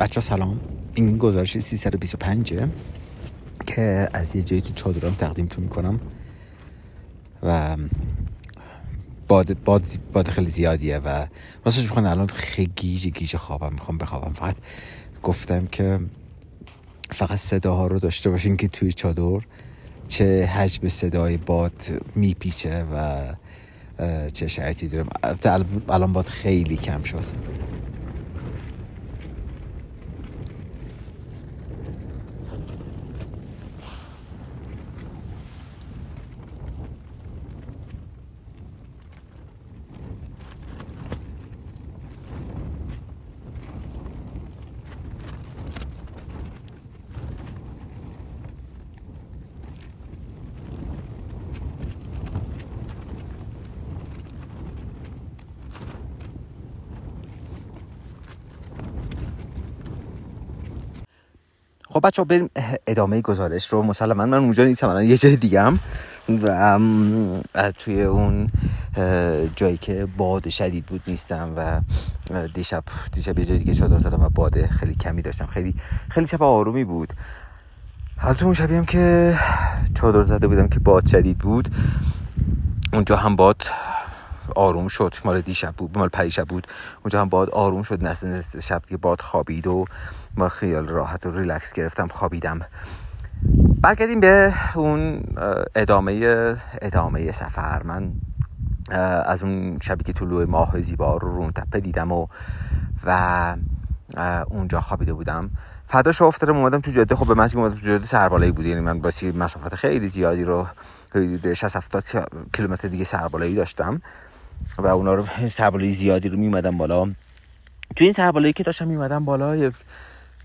بچه سلام. این گزارش 325 که از یه جایی تو چادرام تقدیمتون می‌کنم و باد, باد, باد خیلی زیادیه و راستش می‌خوام الان خیلی گیج گیج خوابم می‌خوام بخوابم. فقط گفتم که فقط صداها رو داشته باشین که توی چادر چه حجم صدای باد میپیچه و چه شرایطی دارم الان باد خیلی کم شد. بچه بریم ادامه گزارش رو. مسلما من اونجا نیستم الان یه جای دیگه هم و توی اون جایی که باد شدید بود نیستم و دیشب دیشب یه جای دیگه چادر زدم و باد خیلی کمی داشتم. خیلی خیلی شب آرومی بود. حالت اون شبیه هم که چادر زده بودم که باد شدید بود. اونجا هم باد آروم شد. مال دیشب بود مال پریشب بود. اونجا هم باد آروم شد نسل شب که باد خوابید و ما خیال راحت و ریلکس گرفتم خوابیدم. برگردیم به اون ادامه ادامه سفر. من از اون شبی که طلوع ماه زیبا رو رون تپه دیدم و و اونجا خوابیده بودم. فداش افتادم اومدم تو جاده. خب به من اومدم تو جاده سربالایی بود. یعنی من باسی مسافت خیلی زیادی رو حدود 60 70 کیلومتر دیگه سربالایی داشتم. و اونا رو سربالایی زیادی رو میمدم بالا. تو این سربالایی که داشتم میمدم بالا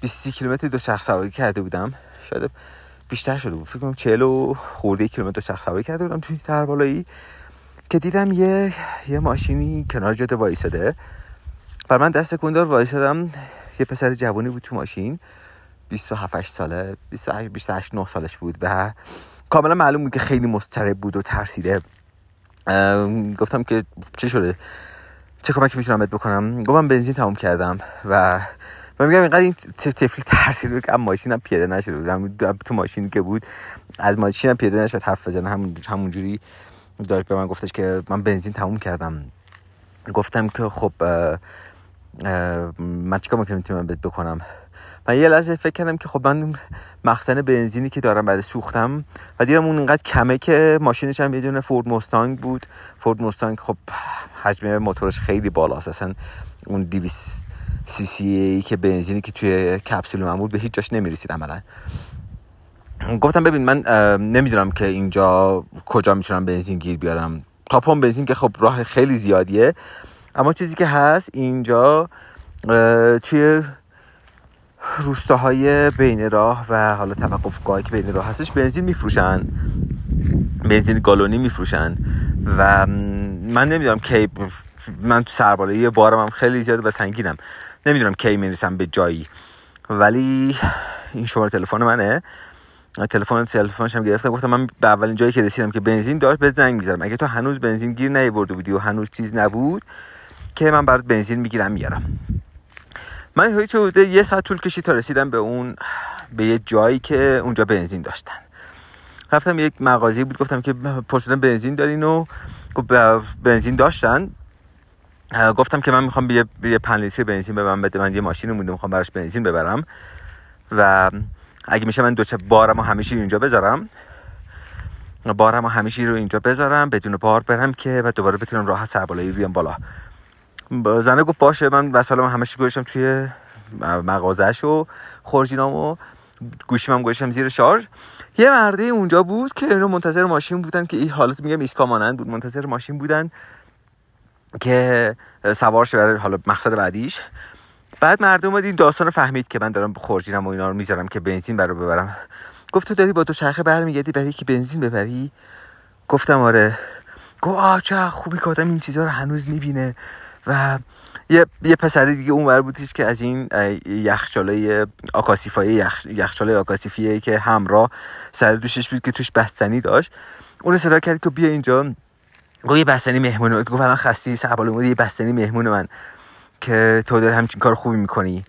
20 کیلومتر دو شخص سواری کرده بودم. شاید بیشتر شده بود. فکر کنم 40 و خورده کیلومتر دو شخص سواری کرده بودم توی سربالایی که دیدم یه یه ماشینی کنار جاده وایساده بر من دست کندار وایسادم یه پسر جوانی بود تو ماشین. 27 ساله. 28 28 9 سالش بود. و کاملا معلوم بود که خیلی مضطرب بود و ترسیده. گفتم که چه شده؟ چه کمکی می‌تونم بهت بکنم؟ گفتم بنزین تموم کردم و من میگم اینقدر این تفلی ترسید که ماشینم پیاده نشده بودم تو ماشینی که بود از ماشینم پیاده نشد حرف بزنه. همون همونجوری داشت به من گفتش که من بنزین تموم کردم. گفتم که خب من چیکار می‌تونم بهت بکنم؟ من یه لحظه فکر کردم که خب من مخزن بنزینی که دارم برای سوختم و دیدم اون اینقدر کمه که ماشینش هم یه فورد مستانگ بود. فورد مستانگ خب حجم موتورش خیلی بالاست. اصلا اون 200 سی سی ای که بنزینی که توی کپسول معمول به هیچ جاش نمی‌رسید عملا. گفتم ببین من نمی‌دونم که اینجا کجا می‌تونم بنزین گیر بیارم. تا پمپ بنزین که خب راه خیلی زیادیه. اما چیزی که هست اینجا توی روستاهای بین راه و حالا توقفگاهی که بین راه هستش بنزین میفروشن. بنزین گالونی میفروشن. و من نمی‌دونم کی من تو سربالایی بارم هم خیلی زیاده و سنگینم. نمی‌دونم کی می‌رسم به جایی. ولی این شماره تلفن منه. تلفن تلفنش هم گرفتم گفتم من به اولین جایی که رسیدم که بنزین داشت به زنگ می‌زنم اگه تو هنوز بنزین گیر نیورده بودی و هنوز چیز نبود که من برات بنزین می‌گیرم میارم من هیچ بوده یه ساعت طول کشید تا رسیدم به اون به یه جایی که اونجا بنزین داشتن. رفتم یک مغازه بود گفتم که پرسیدم بنزین دارین و بنزین داشتن. گفتم که من می‌خوام یه, یه لیتر بنزین ببرم بده من یه ماشین مونده می‌خوام براش بنزین ببرم. و اگه میشه من دو بارم و همیشه اینجا بذارم. بارم و همیشه رو اینجا بذارم بدون بار برم که و دوباره بتونم راحت سربالایی بیام بالا. زنه گفت باشه من وسایلم همش گذاشتم توی مغازش و خورجینام و گوشیم هم گذاشتم زیر شارژ. یه مرده اونجا بود که اینو منتظر ماشین بودن که این حالت میگم ایسکا مانند بود منتظر ماشین بودن که سوار شه برای حالا مقصد بعدیش. بعد مردم اومد این داستان فهمید که من دارم خورجینم و اینا رو می‌ذارم که بنزین برای ببرم. گفت تو داری با دو چرخه برمیگردی برای که بنزین ببری؟ گفتم آره. گفت آه خوبی که آدم این چیزها رو هنوز می‌بینه. و یه یه پسری دیگه اونور بودیش که از این یخچاله آکاسیفای یخ... یخچاله آکاسیفیه که همراه سر دوشش بود که توش بستنی داشت. اون صدا کرد که بیا اینجا. گفت یه بستنی مهمون گفت الان خستی سربال یه بستنی مهمون من که تو داری همچین کار خوبی می‌کنی.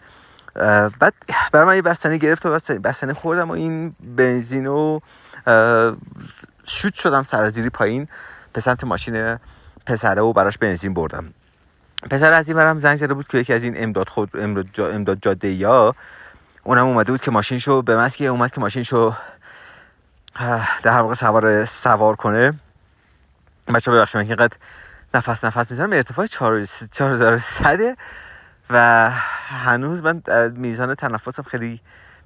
بعد برای من یه بستنی گرفت و بستنی خوردم و این بنزین رو شوت شدم سرازیری پایین به سمت ماشین پسره و براش بنزین بردم. پسر از این برم زنگ زده بود که یکی از این امداد خود امداد جاده یا اونم اومده بود که ماشینشو به مسکی اومد که ماشینشو در واقع سوار سوار کنه. بچه ببخشید من که اینقدر نفس نفس می‌زنم. ارتفاع 4100 و هنوز من میزان تنفسم خیلی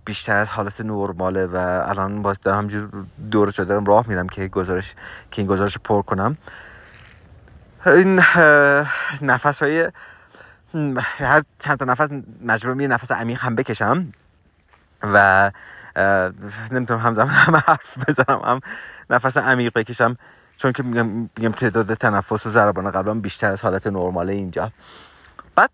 بیشتر از حالت نرماله و الان باز دارم همجور دور شده دارم راه میرم که گزارش که این گزارش پر کنم. این نفس های هر چند تا نفس مجبورم یه نفس عمیق هم بکشم و نمی‌تونم همزمان هم حرف بزنم هم نفس عمیق بکشم چون که میگم تعداد تنفس و ضربان قلبم بیشتر از حالت نرماله اینجا. بعد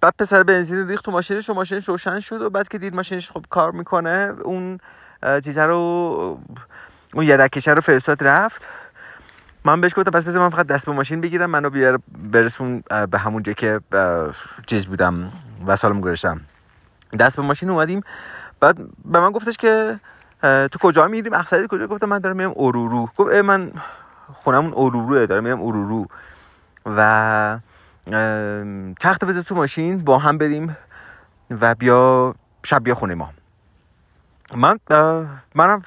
بعد پسر بنزین ریخت تو ماشینش و ماشینش روشن شد و بعد که دید ماشینش خب کار می‌کنه اون چیزه رو اون یدکشه رو فرستاد رفت. من بهش گفتم پس بذار من فقط دست به ماشین بگیرم منو بیار برسون به همون جایی که چیز بودم وسالم گذاشتم. دست به ماشین اومدیم. بعد به من گفتش که تو کجا میریم؟ اقصدی کجا؟ گفتم من دارم میرم اورورو. گفت من خونمون اوروروه دارم میرم اورورو. و تخت بده تو ماشین با هم بریم و بیا شب بیا خونه ما. من منم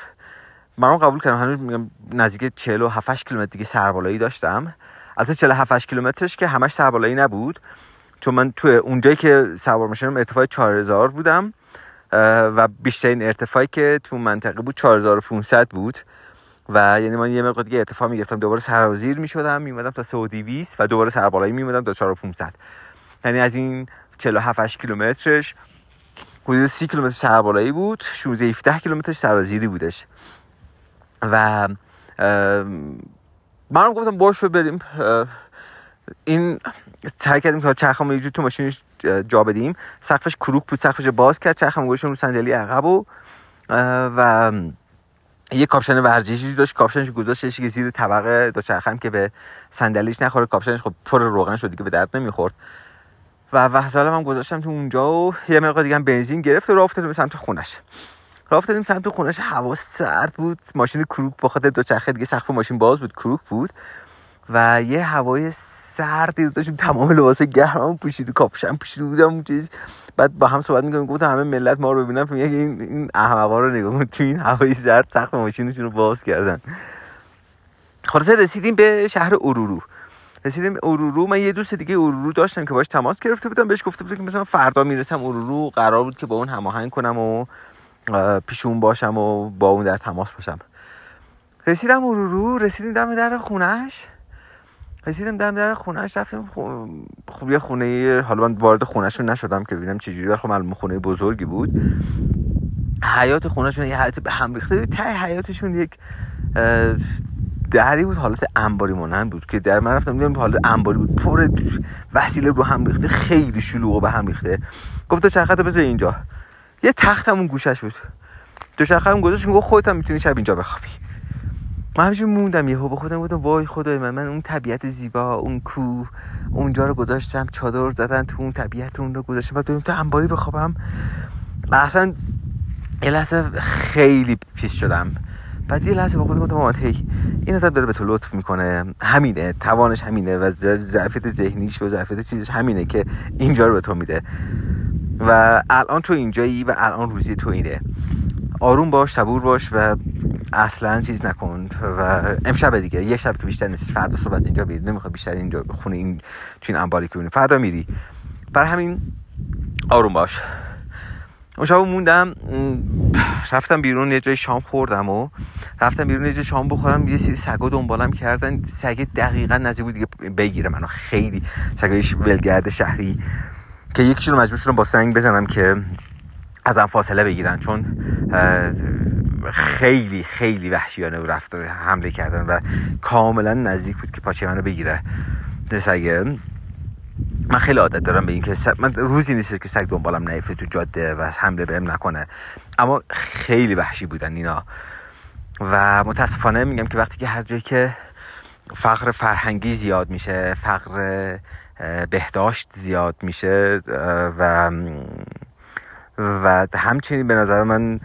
منم قبول کردم. هنوز میگم نزدیک 47 کیلومتر دیگه سربالایی داشتم. البته 47 کیلومترش که همش سربالایی نبود. چون من تو اونجایی که سوار می‌شدم ارتفاع 4000 بودم و بیشترین ارتفاعی که تو منطقه بود 4500 بود. و یعنی من یه مقدار دیگه ارتفاع می‌گرفتم. دوباره سرازیر می‌شدم میمدم تا 320 و دوباره سربالایی میمدم تا 4500 یعنی از این 47 کیلومترش حدود 30 کیلومتر سربالایی بود 16 17 کیلومترش سرازیری بودش. و منم گفتم باش بریم. این سعی کردیم که چرخم یه تو ماشینش جا بدیم. سقفش کروک بود سقفش باز کرد چرخم گوشم رو صندلی عقب و و یه کاپشن ورزشی داشت کاپشنش گذاشتش که زیر طبقه دو چرخم که به صندلیش نخوره کاپشنش خب پر روغن شد دیگه به درد نمی‌خورد. و وسایلم هم گذاشتم تو اونجا و یه مقدار دیگه هم بنزین گرفت و افتادیم به سمت خونش. راه افتادیم سمت خونش هوا سرد بود. ماشین کروک با دو چرخه دیگه سقف ماشین باز بود کروک بود. و یه هوای سردی داشتیم تمام لباس گرمم پوشید کاپشن پوشیده بودم چیز. بعد با هم صحبت می‌کنیم گفتم همه ملت ما رو ببینن میگه این این احمقا رو نگاه تو این هوای سرد سقف ماشینشون رو باز کردن. خلاصه رسیدیم به شهر اورورو رسیدیم اورورو من یه دوست دیگه اورورو داشتم که باش تماس گرفته بودم بهش گفته بودم که مثلا فردا می‌رسم اورورو قرار بود که با اون هماهنگ کنم و پیش اون باشم و با اون در تماس باشم. رسیدم اورورو رسیدیم دم در خونش رسیدم دم در خونهش رفتیم خب یه خونه حالا من وارد خونهشون نشدم که ببینم چجوری خب معلوم خونه بزرگی بود. حیات خونهشون یه حیات به هم ریخته ته حیاتشون یک دری بود حالت انباری مانند بود که در من رفتم دیدم حالت انباری بود. پر وسیله رو هم ریخته خیلی شلوغ به هم ریخته. گفت چرخت بذار اینجا. یه تخت همون گوشش بود. دو شخه هم گذاشت گفت خودت هم می‌تونی شب اینجا بخوابی. من همیشه موندم یهو به خودم گفتم وای خدای من من اون طبیعت زیبا اون کوه اونجا رو گذاشتم چادر زدن تو اون طبیعت اون رو گذاشتم. بعد تو انباری بخوابم. اصلا یه لحظه خیلی چیز شدم. بعد یه لحظه با خودم گفتم هی این آدم داره به تو لطف می‌کنه. همینه توانش همینه و ظرفیت ذهنیش و ظرفیت چیزش همینه که اینجا رو به تو میده. و الان تو اینجایی و الان روزی تو اینه. آروم باش صبور باش و اصلا چیز نکن و امشب دیگه یه شب که بیشتر نیست فردا صبح از اینجا بیرون نمی‌خواد بیشتر اینجا خونه این تو این انباری که فردا میری. بر همین آروم باش. اون شب موندم رفتم بیرون یه جای شام خوردم و رفتم بیرون یه جای شام بخورم یه سری سگا دنبالم کردن سگ دقیقا نزدیک بود دیگه بگیره منو. خیلی سگایش ولگرد شهری. که یکیشون رو مجبور شدم با سنگ بزنم که ازم فاصله بگیرن. چون خیلی خیلی وحشیانه و رفت حمله کردن و کاملا نزدیک بود که پاچه منو بگیره. سگه من خیلی عادت دارم به این که من روزی نیست که سگ دنبالم نیفته تو جاده و حمله بهم نکنه. اما خیلی وحشی بودن اینا. و متاسفانه میگم که وقتی که هر جایی که فقر فرهنگی زیاد میشه فقر بهداشت زیاد میشه و و همچنین به نظر من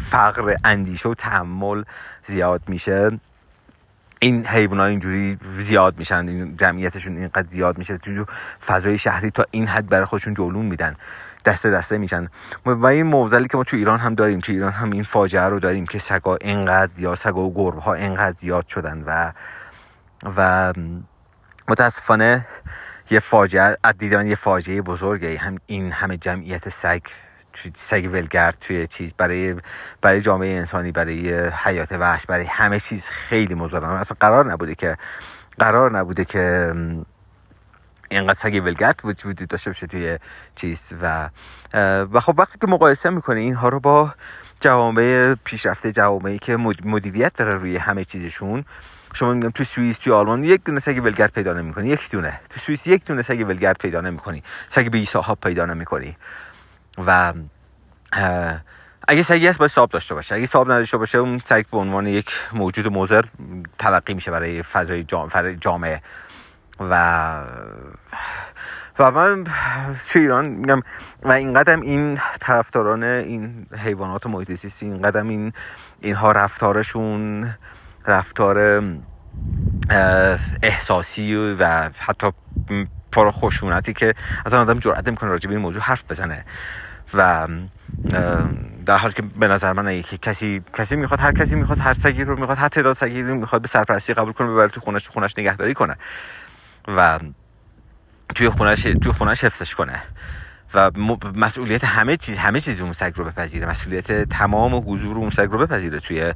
فقر اندیشه و تحمل زیاد میشه. این حیوان اینجوری زیاد میشن این جمعیتشون اینقدر زیاد میشه تو فضای شهری تا این حد برای خودشون جولون میدن دسته دسته میشن. و این موزلی که ما تو ایران هم داریم تو ایران هم این فاجعه رو داریم که سگا اینقدر زیاد سگا و گربه ها اینقدر زیاد شدن و و متاسفانه یه فاجعه دیدن یه فاجعه بزرگه هم این همه جمعیت سگ سگ ولگرد توی چیز برای برای جامعه انسانی برای حیات وحش برای همه چیز خیلی مزرم اصلا قرار نبوده که قرار نبوده که اینقدر سگ ولگرد وجود داشته باشه توی چیز و و خب وقتی که مقایسه می‌کنه اینها رو با جوامع پیشرفته جوامعی که مدیریت داره روی همه چیزشون شما میگم تو سوئیس تو آلمان یک دونه سگ ولگرد پیدا نمی‌کنی یک دونه. تو سوئیس یک دونه سگ ولگرد پیدا نمی‌کنی. سگ بی پیدا نمی‌کنی. و اگه سگی هست باید صاحب داشته باشه. اگه صاحب نداشته باشه اون سگ به عنوان یک موجود موزر تلقی میشه برای فضای جامعه. و و من تو ایران میگم و این قدم این طرفداران این حیوانات محیط زیستی این قدم این اینها رفتارشون رفتار احساسی و حتی پر خشونتی که اصلا آدم جرأت نمی‌کنه راجع به این موضوع حرف بزنه. و در حال که به نظر من که کسی کسی می‌خواد هر کسی می‌خواد هر سگی رو می‌خواد هر تعداد سگی رو می‌خواد به سرپرستی قبول کنه ببره تو خونش خونش نگهداری کنه. و توی خونش توی خونش حفظش کنه. و مسئولیت همه چیز همه چیز اون سگ رو بپذیره. مسئولیت تمام حضور اون سگ رو بپذیره توی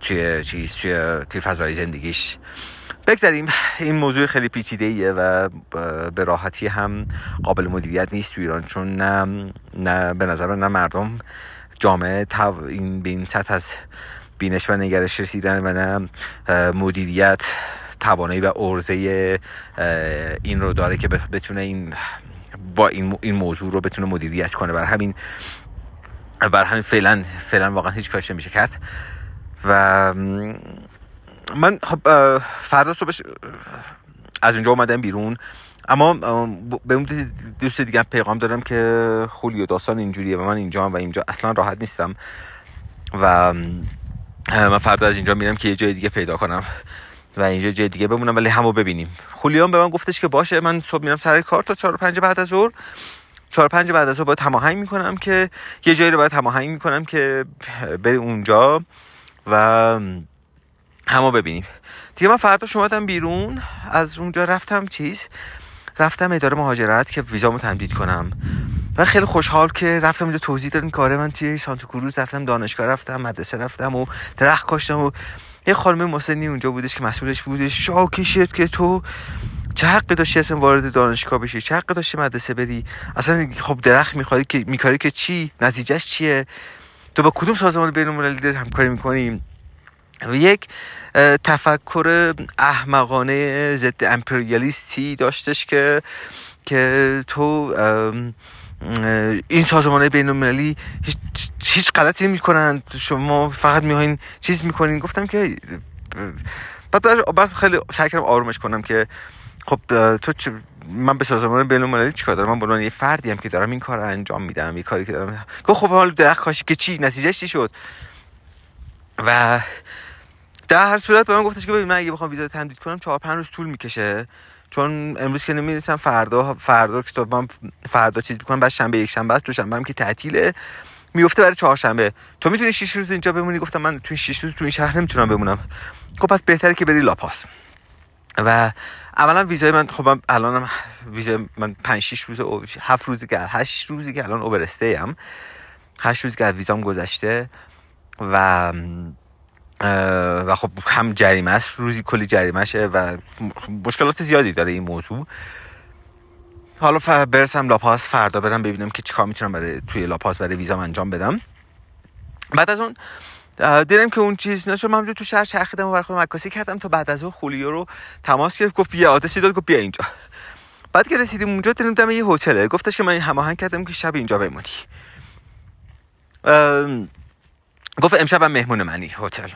توی چیز توی, توی فضای زندگیش. بگذاریم. این موضوع خیلی پیچیده ایه و به راحتی هم قابل مدیریت نیست تو ایران چون نه, نه به نظر نه مردم جامعه این به این سطح از بینش و نگرش رسیدن و نه مدیریت توانایی و ارزه این رو داره که بتونه این با این, این موضوع رو بتونه مدیریت کنه. بر همین بر همین فعلا فعلا واقعا هیچ کارش نمیشه کرد. و من خب فردا صبحش از اونجا اومدم بیرون. اما به اون دوست دیگه پیغام دارم که خولی و داستان اینجوریه و من اینجا و اینجا اصلا راحت نیستم. و من فردا از اینجا میرم که یه جای دیگه پیدا کنم. و اینجا جای دیگه بمونم ولی همو ببینیم. خولیان به من گفتش که باشه من صبح میرم سر کار تا 4 5 بعد از ظهر. 4 5 بعد از ظهر باید هماهنگ می‌کنم که یه جایی رو باید هماهنگ می‌کنم که بری اونجا و همو ببینیم. دیگه من فردا اومدم بیرون. از اونجا رفتم چیز؟ رفتم اداره مهاجرت که ویزامو تمدید کنم. و خیلی خوشحال که رفتم اونجا توضیح دادن کاره من توی سانتا کروز رفتم دانشگاه رفتم مدرسه رفتم و درخت کاشتم و یه خانم مسنی اونجا بودش که مسئولش بودش. شاکی شد که تو؟ چه حقی داشتی اصلا وارد دانشگاه بشی؟ چه حقی داشتی مدرسه بری؟ اصلا خب درخت میخواری که میکاری که چی؟ نتیجهش چیه؟ تو با کدوم سازمان بین المللی داری همکاری می‌کنی؟ و یک تفکر احمقانه ضد امپریالیستی داشتش که که تو این سازمان بین المللی هیچ, هیچ غلطی می‌کنن شما فقط میهاین چیز می‌کنین. گفتم که بعد خیلی سعی کردم آرومش کنم که خب تو من به سازمان بین المللی چیکار دارم؟ من به یه فردی هم که دارم این کار رو انجام میدم یه کاری که دارم. گفت خب حالا درخت کاشی که چی نتیجهش چی شد؟ و در هر صورت به من گفتش که ببین من اگه بخوام ویزا تمدید کنم چهار پنج روز طول می‌کشه. چون امروز که نمی‌رسم فردا فردا کتابم فردا چیز می‌کنم بعد شنبه یک شنبه است دوشنبه هم که تعطیله. میفته برای چهارشنبه. تو می‌تونی 6 روز اینجا بمونی؟ گفتم من تو 6 روز تو این شهر نمی‌تونم بمونم. خب پس بهتره که بری لاپاس. و اولا ویزای من خب الان ویزای من 5 6 روز او 7 روزی که 8 روزی که الان اوورسته ام 8 روزی که ویزام گذشته. و و خب هم جریمه است روزی کلی جریمهشه و مشکلات زیادی داره این موضوع. حالا برسم لاپاس فردا برم ببینم که چیکار می‌تونم برای توی لاپاس برای ویزام انجام بدم. بعد از اون دیدم که اون چیز نشد. من تو شهر چرخیدم و خودم عکاسی کردم تا بعد از اون خولیو رو تماس گرفت. گفت بیا آدرسی داد گفت بیا اینجا. بعد که رسیدیم اونجا دیدم یه هتله. گفتش که من هماهنگ کردم که شب اینجا بمونی. گفت امشب مهمون منی هتل.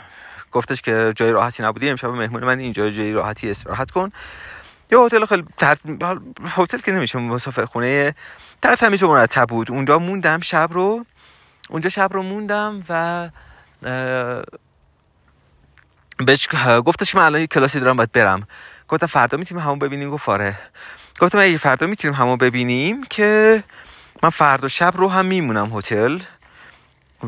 گفتش که جای راحتی نبودی امشب مهمون من اینجا جای راحتی استراحت کن. یه هتل خیلی تر... هتل که نمیشه مسافر خونه در تمیز و مرتب بود. اونجا موندم شب رو اونجا شب رو موندم و بهش گفتش که من الان یه کلاسی دارم باید برم. گفتم فردا می‌تونیم همون ببینیم. گفت آره. گفتم اگه فردا می‌تونیم همون ببینیم که من فردا شب رو هم میمونم هتل.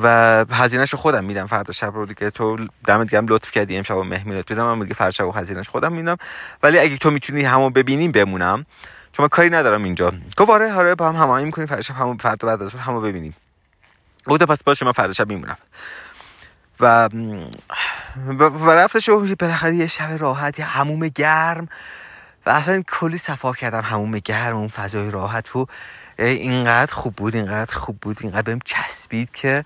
و هزینهش رو خودم میدم. فردا شب رو دیگه تو دمت گرم لطف کردی امشب مهمونت بدم. من دیگه فردا شب هزینهش خودم میدم. ولی اگه تو می‌تونی همون ببینیم بمونم. چون من کاری ندارم اینجا. گفت آره آره با هم هماهنگ می‌کنیم. فردا شب همون فردا بعد از همون ببینیم. گفت پس باشه من فردا شب میمونم. و و رفتش و بالاخره یه شب راحت یه هموم گرم. و اصلا کلی صفا کردم هموم گرم اون فضای راحت و اینقدر خوب بود اینقدر خوب بود اینقدر بهم چسبید که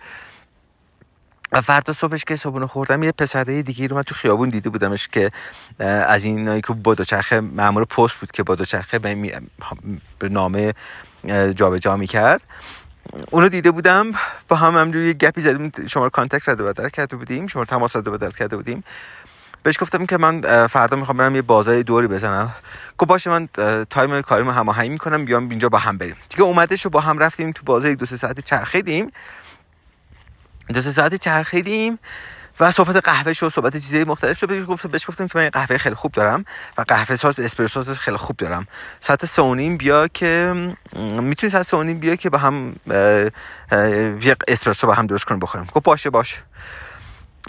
و فردا صبحش که صبحونه خوردم یه پسره دیگه رو من تو خیابون دیده بودمش که از این که با دوچرخه مامور پست بود که با دوچرخه به نامه جابجا می‌کرد. اونو دیده بودم با هم همینجوری یه گپی زدیم شماره contact رد و بدل کرده بودیم شماره تماس رد و بدل کرده بودیم. بهش گفتم که من فردا می‌خوام برم یه بازار دوری بزنم. گفت باشه من تایم کاریمو هماهنگ می‌کنم بیام اینجا با هم بریم. دیگه اومدش و با هم رفتیم تو بازار دو سه ساعتی چرخیدیم. دو سه ساعتی چرخیدیم و صحبت قهوه شو صحبت چیزای مختلف شد. گفت بهش گفتم که من قهوه خیلی خوب دارم و قهوه ساز اسپرسو ساز خیلی خوب دارم. ساعت سونیم بیا که می‌تونی ساعت سونیم بیا که با هم یه اسپرسو با هم درست کنیم بخوریم. گفت باشه باشه.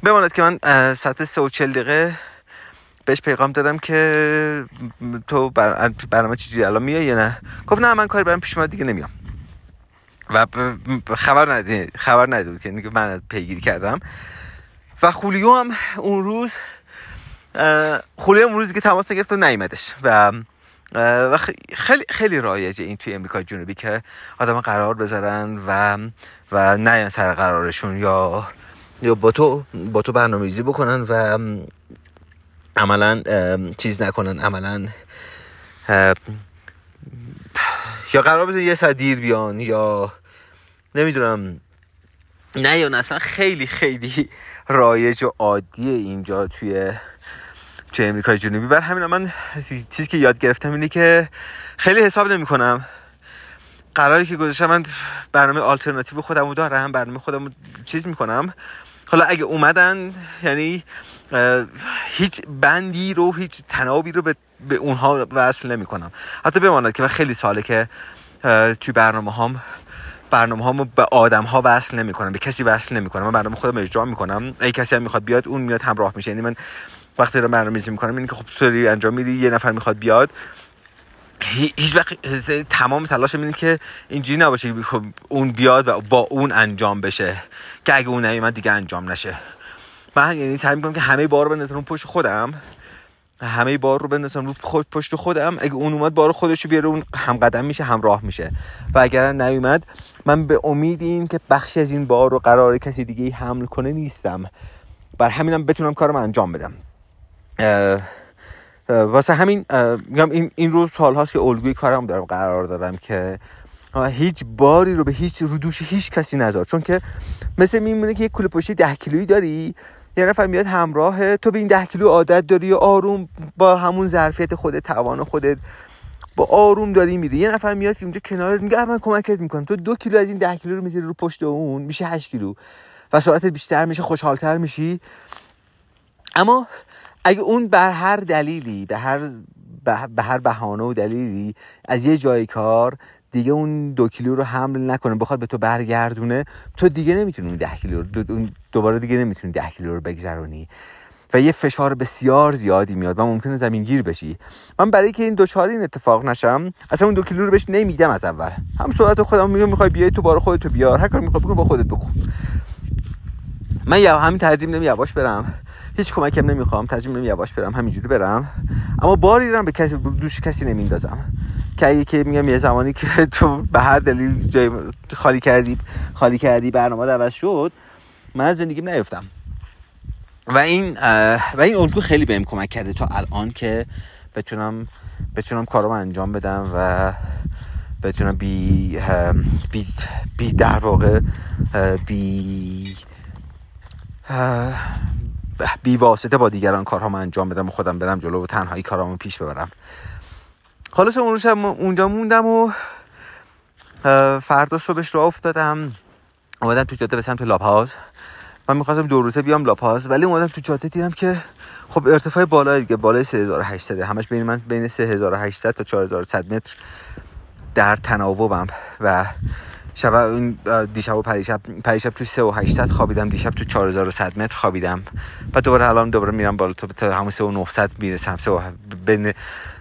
بماند که من ساعت سه و چل دقیقه بهش پیغام دادم که تو برنامه چیزی الان میای یا نه؟ گفت نه من کاری برام پیش اومد دیگه نمیام. و خبر ندید خبر ندید که من پیگیری کردم. و خولیو هم اون روز خولیو اون روز که تماس نگرفت و نیومدش. و و خیلی خیلی رایجه این توی امریکا جنوبی که آدم قرار بذارن و و نه سر قرارشون یا یا با تو با تو برنامه‌ریزی بکنن و عملا چیز نکنن عملا یا قرار بذارن یه ساعت دیر بیان یا نمی‌دونم. نه یا اصلا خیلی خیلی رایج و عادی اینجا توی توی امریکای جنوبی. بر همین من چیزی که یاد گرفتم اینه که خیلی حساب نمی کنم قراری که گذاشتم من برنامه آلترناتیو خودمو دارم برنامه خودمو چیز می‌کنم. حالا اگه اومدن یعنی هیچ بندی رو هیچ تنابی رو به, به اونها وصل نمی کنم حتی بماند که خیلی ساله که توی برنامه هم برنامه هامو به آدم ها وصل نمی کنم به کسی وصل نمی کنم من برنامه خودم اجرا می‌کنم. اگه کسی هم می‌خواد بیاد اون میاد همراه میشه. یعنی من وقتی رو برنامه‌ریزی می‌کنم اینه که خب تو انجام میدی یه نفر می‌خواد بیاد. هیچ وقت تمام تلاش اینه که اینجوری نباشه خب اون بیاد و با اون انجام بشه که اگه اون نیومد دیگه انجام نشه. من یعنی سعی می‌کنم که همه بار رو بندازم پشت خودم. همه بار رو بندازم رو خود پشت خودم. اگه اون اومد بار خودش رو بیاره اون هم قدم میشه هم راه میشه. و اگر نیومد من به امید این که بخش از این بار رو قرار کسی دیگه حمل کنه نیستم. بر همینم بتونم کارم انجام بدم. واسه همین میگم این این روز سال هاست که الگوی کارم دارم قرار دادم که هیچ باری رو به هیچ رو دوش هیچ کسی نذار. چون که مثل میمونه که یک کوله پشتی ده کیلویی داری یه نفر میاد همراه تو به این ده کیلو عادت داری و آروم با همون ظرفیت خودت توان خودت با آروم داری میری. یه نفر میاد اونجا کنارت میگه من کمکت می‌کنم. تو دو کیلو از این ده کیلو رو می‌ذاری رو پشت اون میشه 8 کیلو. و سرعتت بیشتر میشه خوشحالتر میشی. اما اگه اون بر هر دلیلی به هر به هر بهانه و دلیلی از یه جای کار دیگه اون دو کیلو رو حمل نکنه بخواد به تو برگردونه تو دیگه نمی‌تونی اون ده کیلو رو دوباره دیگه نمی‌تونی ده کیلو رو بگذرونی. و یه فشار بسیار زیادی میاد و ممکنه زمین گیر بشی. من برای که این دوچار این اتفاق نشم اصلا اون دو کیلو رو بهش نمیدم از اول. هم سرعت خودم میگم می‌خوای بیای تو بار خودت بیار. هر کار می‌خوای بکن با خودت بکن. من یا همین ترجیح نمی یواش برم. هیچ کمکم نمی‌خوام ترجیح نمی یواش برم همینجوری برم. اما باری رو به کسی دوش کسی نمیندازم. که اگه که میگم یه زمانی که تو به هر دلیل جای خالی کردی خالی کردی برنامه عوض شد من از زندگیم نیفتم. و این و این الگو خیلی بهم کمک کرده تا الان که بتونم بتونم کارم انجام بدم و بتونم بی بی, بی در واقع بی بی واسطه با دیگران کارهام انجام بدم و خودم برم جلو و تنهایی کارامو پیش ببرم. خلاص اون روز اونجا موندم و فردا صبحش رو افتادم. اومدم تو جاده به سمت لاپاز. من می‌خواستم دو روزه بیام لاپاز ولی اومدم تو جاده دیدم که خب ارتفاع بالا دیگه بالای 3800 همش بین من بین 3800 تا 4100 متر در تناوبم و شب این دیشب و پریشب پریشب تو 3800 خوابیدم دیشب تو 4100 متر خوابیدم. و دوباره الان دوباره میرم بالا تو تا همون 3900 می‌رسم. سه بین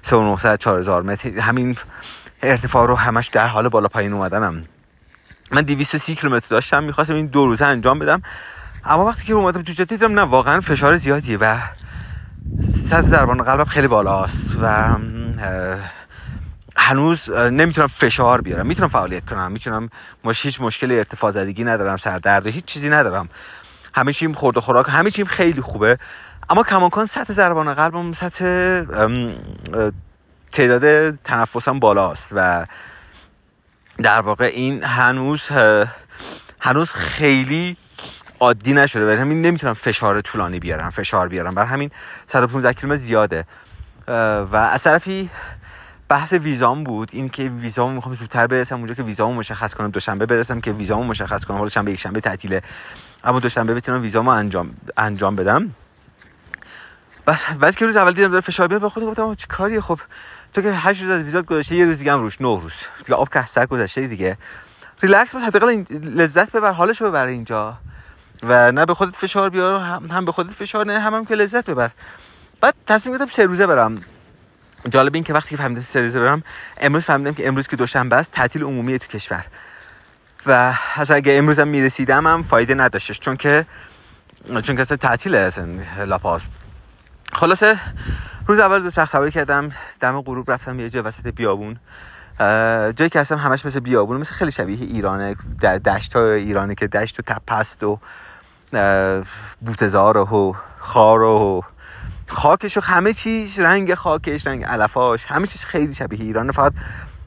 3900 4000 متر. همین ارتفاع رو همش در حال بالا پایین اومدنم. من 230 کیلومتر داشتم می‌خواستم این دو روزه انجام بدم. اما وقتی که اومدم تو جاده دیدم نه واقعا فشار زیادیه و صد ضربان قلبم خیلی بالاست و هنوز نمی‌تونم فشار بیارم. می‌تونم فعالیت کنم. می‌تونم مش هیچ مشکل ارتفاع زدگی ندارم سردرد هیچ چیزی ندارم. همه چیم خورد و خوراک همه چیم خیلی خوبه. اما کماکان سطح ضربان قلبم سطح تعداد تنفسم بالاست و در واقع این هنوز هنوز خیلی عادی نشده. برای همین نمی‌تونم فشار طولانی بیارم فشار بیارم. برای همین 115 کیلومتر زیاده. و از طرفی بحث ویزام بود. این که ویزامو می‌خوام زودتر برسم اونجا که ویزامو مشخص کنم دوشنبه برسم که ویزامو مشخص کنم. حالا شنبه یک شنبه تعطیله. اما دوشنبه بتونم ویزامو انجام انجام بدم. بس بعد که روز اول دیدم داره فشار میاد به خودم گفتم چه کاریه؟ خب تو که 8 روز از ویزات گذشته یه روز دیگه هم روش 9 روز. دیگه آب که سر گذشته دیگه. ریلکس باش حداقل لذت ببر حالشو ببر اینجا. و نه به خودت فشار بیار هم, هم به خودت فشار نه هم, هم که لذت ببر. بعد تصمیم گرفتم سه روزه برم. جالب این که وقتی فهمیدم سه روزه برم امروز فهمیدم که امروز که دوشنبه است تعطیل عمومی تو کشور. و از اگه امروز هم می‌رسیدم هم فایده نداشتش چون که چون که اصلا تعطیل اصلا لاپاز. خلاصه روز اول دو سخت سواری کردم دم غروب رفتم یه جای وسط بیابون. جایی که هستم همش مثل بیابون مثل خیلی شبیه ایرانه. دشت های ایرانه که دشت و تپست و بوتزار و خار و خاکش و همه چیز رنگ خاکش رنگ علفاش همه چیز خیلی شبیه ایرانه. فقط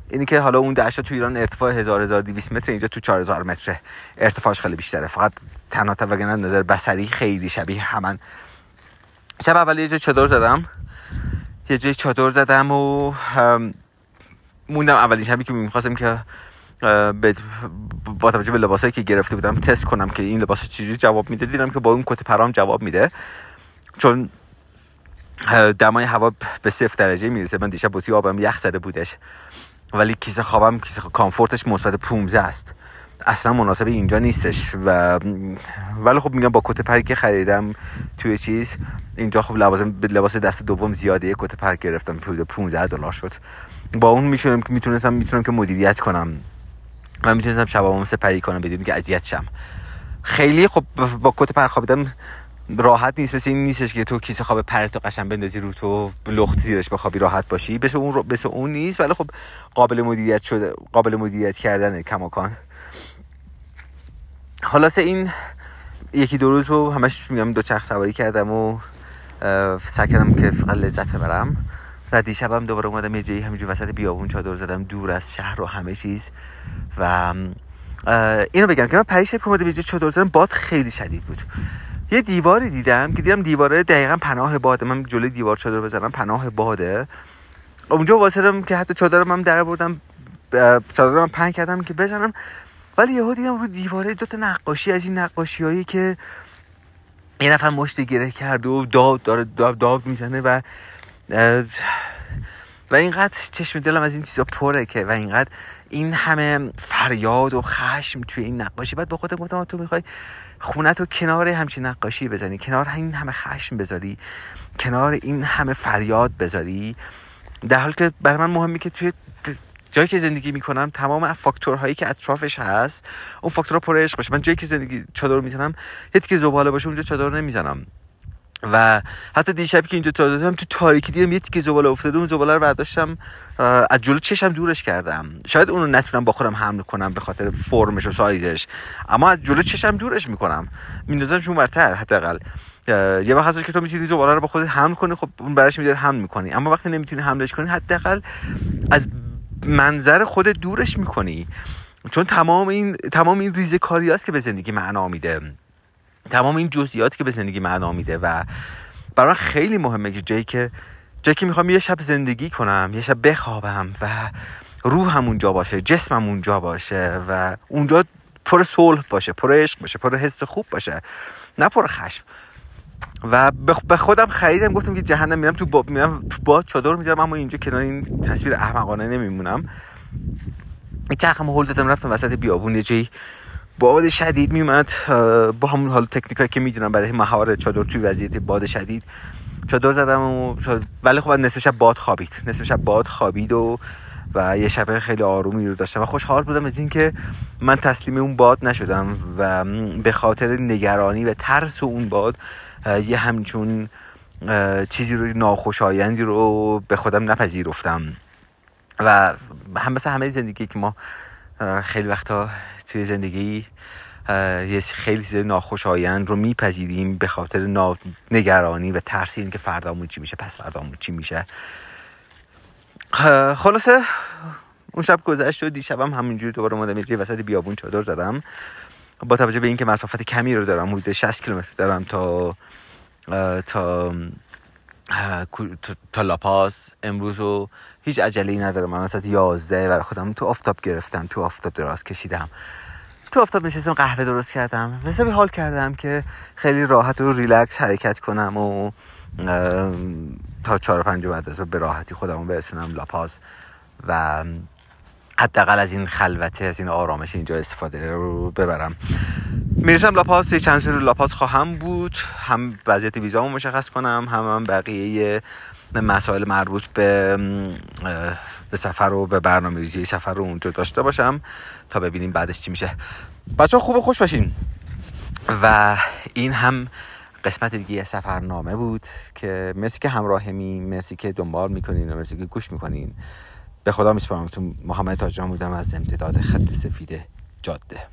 اینی که حالا اون دشت تو ایران ارتفاع 1000 1200 متر اینجا تو 4000 متر ارتفاعش خیلی بیشتره. فقط تنها وگرنه نظر بصری خیلی شبیه همن. شب اول یه جای چادر زدم. یه جای چادر زدم و موندم اولین شبی که می‌خواستم که با توجه به لباسایی که گرفته بودم تست کنم که این لباس چجوری جواب میده. دیدم که با اون کت پرام جواب میده. چون دمای هوا به صفر درجه می‌رسه. من دیشب بطری آبم یخ زده بودش. ولی کیسه خوابم کیسه کامفورتش مثبت 15 است. اصلا مناسب اینجا نیستش. و ولی خب میگم با کت پری که خریدم توی چیز اینجا خب لباسم لباس دست دوم زیاده کت پر گرفتم حدود 15 دلار شد. با اون می‌تونم که می‌تونستم می‌تونم که مدیریت کنم. من می‌تونستم شبابم سپری کنم بدون که اذیت شم خیلی خب با کت پر خوابیدم راحت نیست مثل این نیستش که تو کیسه خواب پرت و قشنگ بندازی رو تو لخت زیرش بخوابی راحت باشی. بس اون رو بس اون نیست ولی خب قابل مدیریت شده قابل مدیریت کردن کماکان. خلاصه این یکی دو روز رو همش میگم دو چرخ سواری کردم و سعی کردم که فقط لذت ببرم. و دیشبم دوباره اومدم یه جایی همینجور وسط بیابون چادر زدم دور از شهر و همه چیز. و اینو بگم که من پریشب که اومدم یه چادر زدم باد خیلی شدید بود. یه دیواری دیدم که دیدم دیواره دقیقا پناه باده من جلوی دیوار چادر بزنم پناه باده. اونجا واسه که حتی چادرم هم در بردم چادرم پنگ کردم که بزنم. ولی یهو دیدم رو دیواره دو تا نقاشی از این نقاشی هایی که یه نفر مشت گره کرده و داد داره داد, داد می‌زنه و و اینقدر چشم دلم از این چیزا پره که و اینقدر این همه فریاد و خشم توی این نقاشی. بعد با خودم گفتم تو می‌خوای خونت رو کنار همچین نقاشی بزنی کنار این همه خشم بذاری کنار این همه فریاد بذاری. در حال که برای من مهمی که توی جایی که زندگی می‌کنم تمام فاکتورهایی که اطرافش هست اون فاکتورها پر عشق باشه. من جایی که زندگی چادر می‌زنم یه که زباله باشه اونجا چادر نمی‌زنم. و حتی دیشبی که اینجا چادر زدم تو تاریکی دیدم یه تیکه زباله افتاده اون زباله رو برداشتم از جلو چشم دورش کردم. شاید اونو نتونم با خودم حمل کنم به خاطر فرمش و سایزش اما از جلو چشم دورش می‌کنم. میندازم شون برتر حداقل. یه وقت هستش که تو می‌تونی زباله رو با خودت حمل کنی خب اون براش میداره حمل می‌کنی. اما وقتی نمی‌تونی حملش کنی حداقل از منظر خود دورش می‌کنی. چون تمام این تمام این ریزه کاری است که به زندگی معنا میده. تمام این جزئیات که به زندگی معنا میده و برای من خیلی مهمه که جایی که جایی که می‌خوام یه شب زندگی کنم یه شب بخوابم و روحم اونجا باشه جسمم اونجا باشه و اونجا پر صلح باشه پر عشق باشه پر حس خوب باشه نه پر خشم. و به خودم خریدم گفتم که جهنم میرم تو باب میرم تو باد چادر می‌ذارم اما اینجا کنار این تصویر احمقانه نمیمونم. چرخم هول دادم رفتم وسط بیابون یه جایی باد شدید میومد با همون حال تکنیکایی که می‌دونم برای مهار چادر توی وضعیت باد شدید چادر زدم و ولی خب نصف شب باد خوابید. نصف شب باد خوابید و و یه شب خیلی آرومی رو داشتم و خوشحال بودم از اینکه من تسلیم اون باد نشدم و به خاطر نگرانی و ترس اون باد یه همچون چیزی رو ناخوشایندی رو به خودم نپذیرفتم. و هم مثل همه زندگی که ما خیلی وقتا توی زندگی یه خیلی چیز ناخوشایند رو میپذیریم به خاطر نگرانی و ترس که فردامون چی میشه پس فردامون چی میشه. خلاصه اون شب گذشت و دیشبم همینجوری دوباره اومدم یه وسط بیابون چادر زدم. با توجه به اینکه مسافت کمی رو دارم حدود 60 کیلومتر دارم تا تا تا لاپاز امروز و هیچ عجله ندارم. من ساعت 11 برای خودم تو آفتاب گرفتم تو آفتاب دراز کشیدم. تو آفتاب نشستم قهوه درست کردم. حسابی حال کردم که خیلی راحت و ریلکس حرکت کنم و تا چهار پنج بعد از ظهر به راحتی خودمون برسونم لاپاز و حداقل از این خلوته از این آرامش اینجا استفاده رو ببرم. می‌رسم لاپاز یه چند روز لاپاز خواهم بود. هم وضعیت ویزامو مشخص کنم هم, هم بقیه مسائل مربوط به به سفر و به برنامه ریزی سفر رو اونجا داشته باشم تا ببینیم بعدش چی میشه. بچه خوب و خوش باشین. و این هم قسمت دیگه سفرنامه بود که مرسی که همراهمی مرسی که دنبال می‌کنین و مرسی که گوش می‌کنین. به خدا میسپارم تو محمد تاجران بودم از امتداد خط سفید جاده.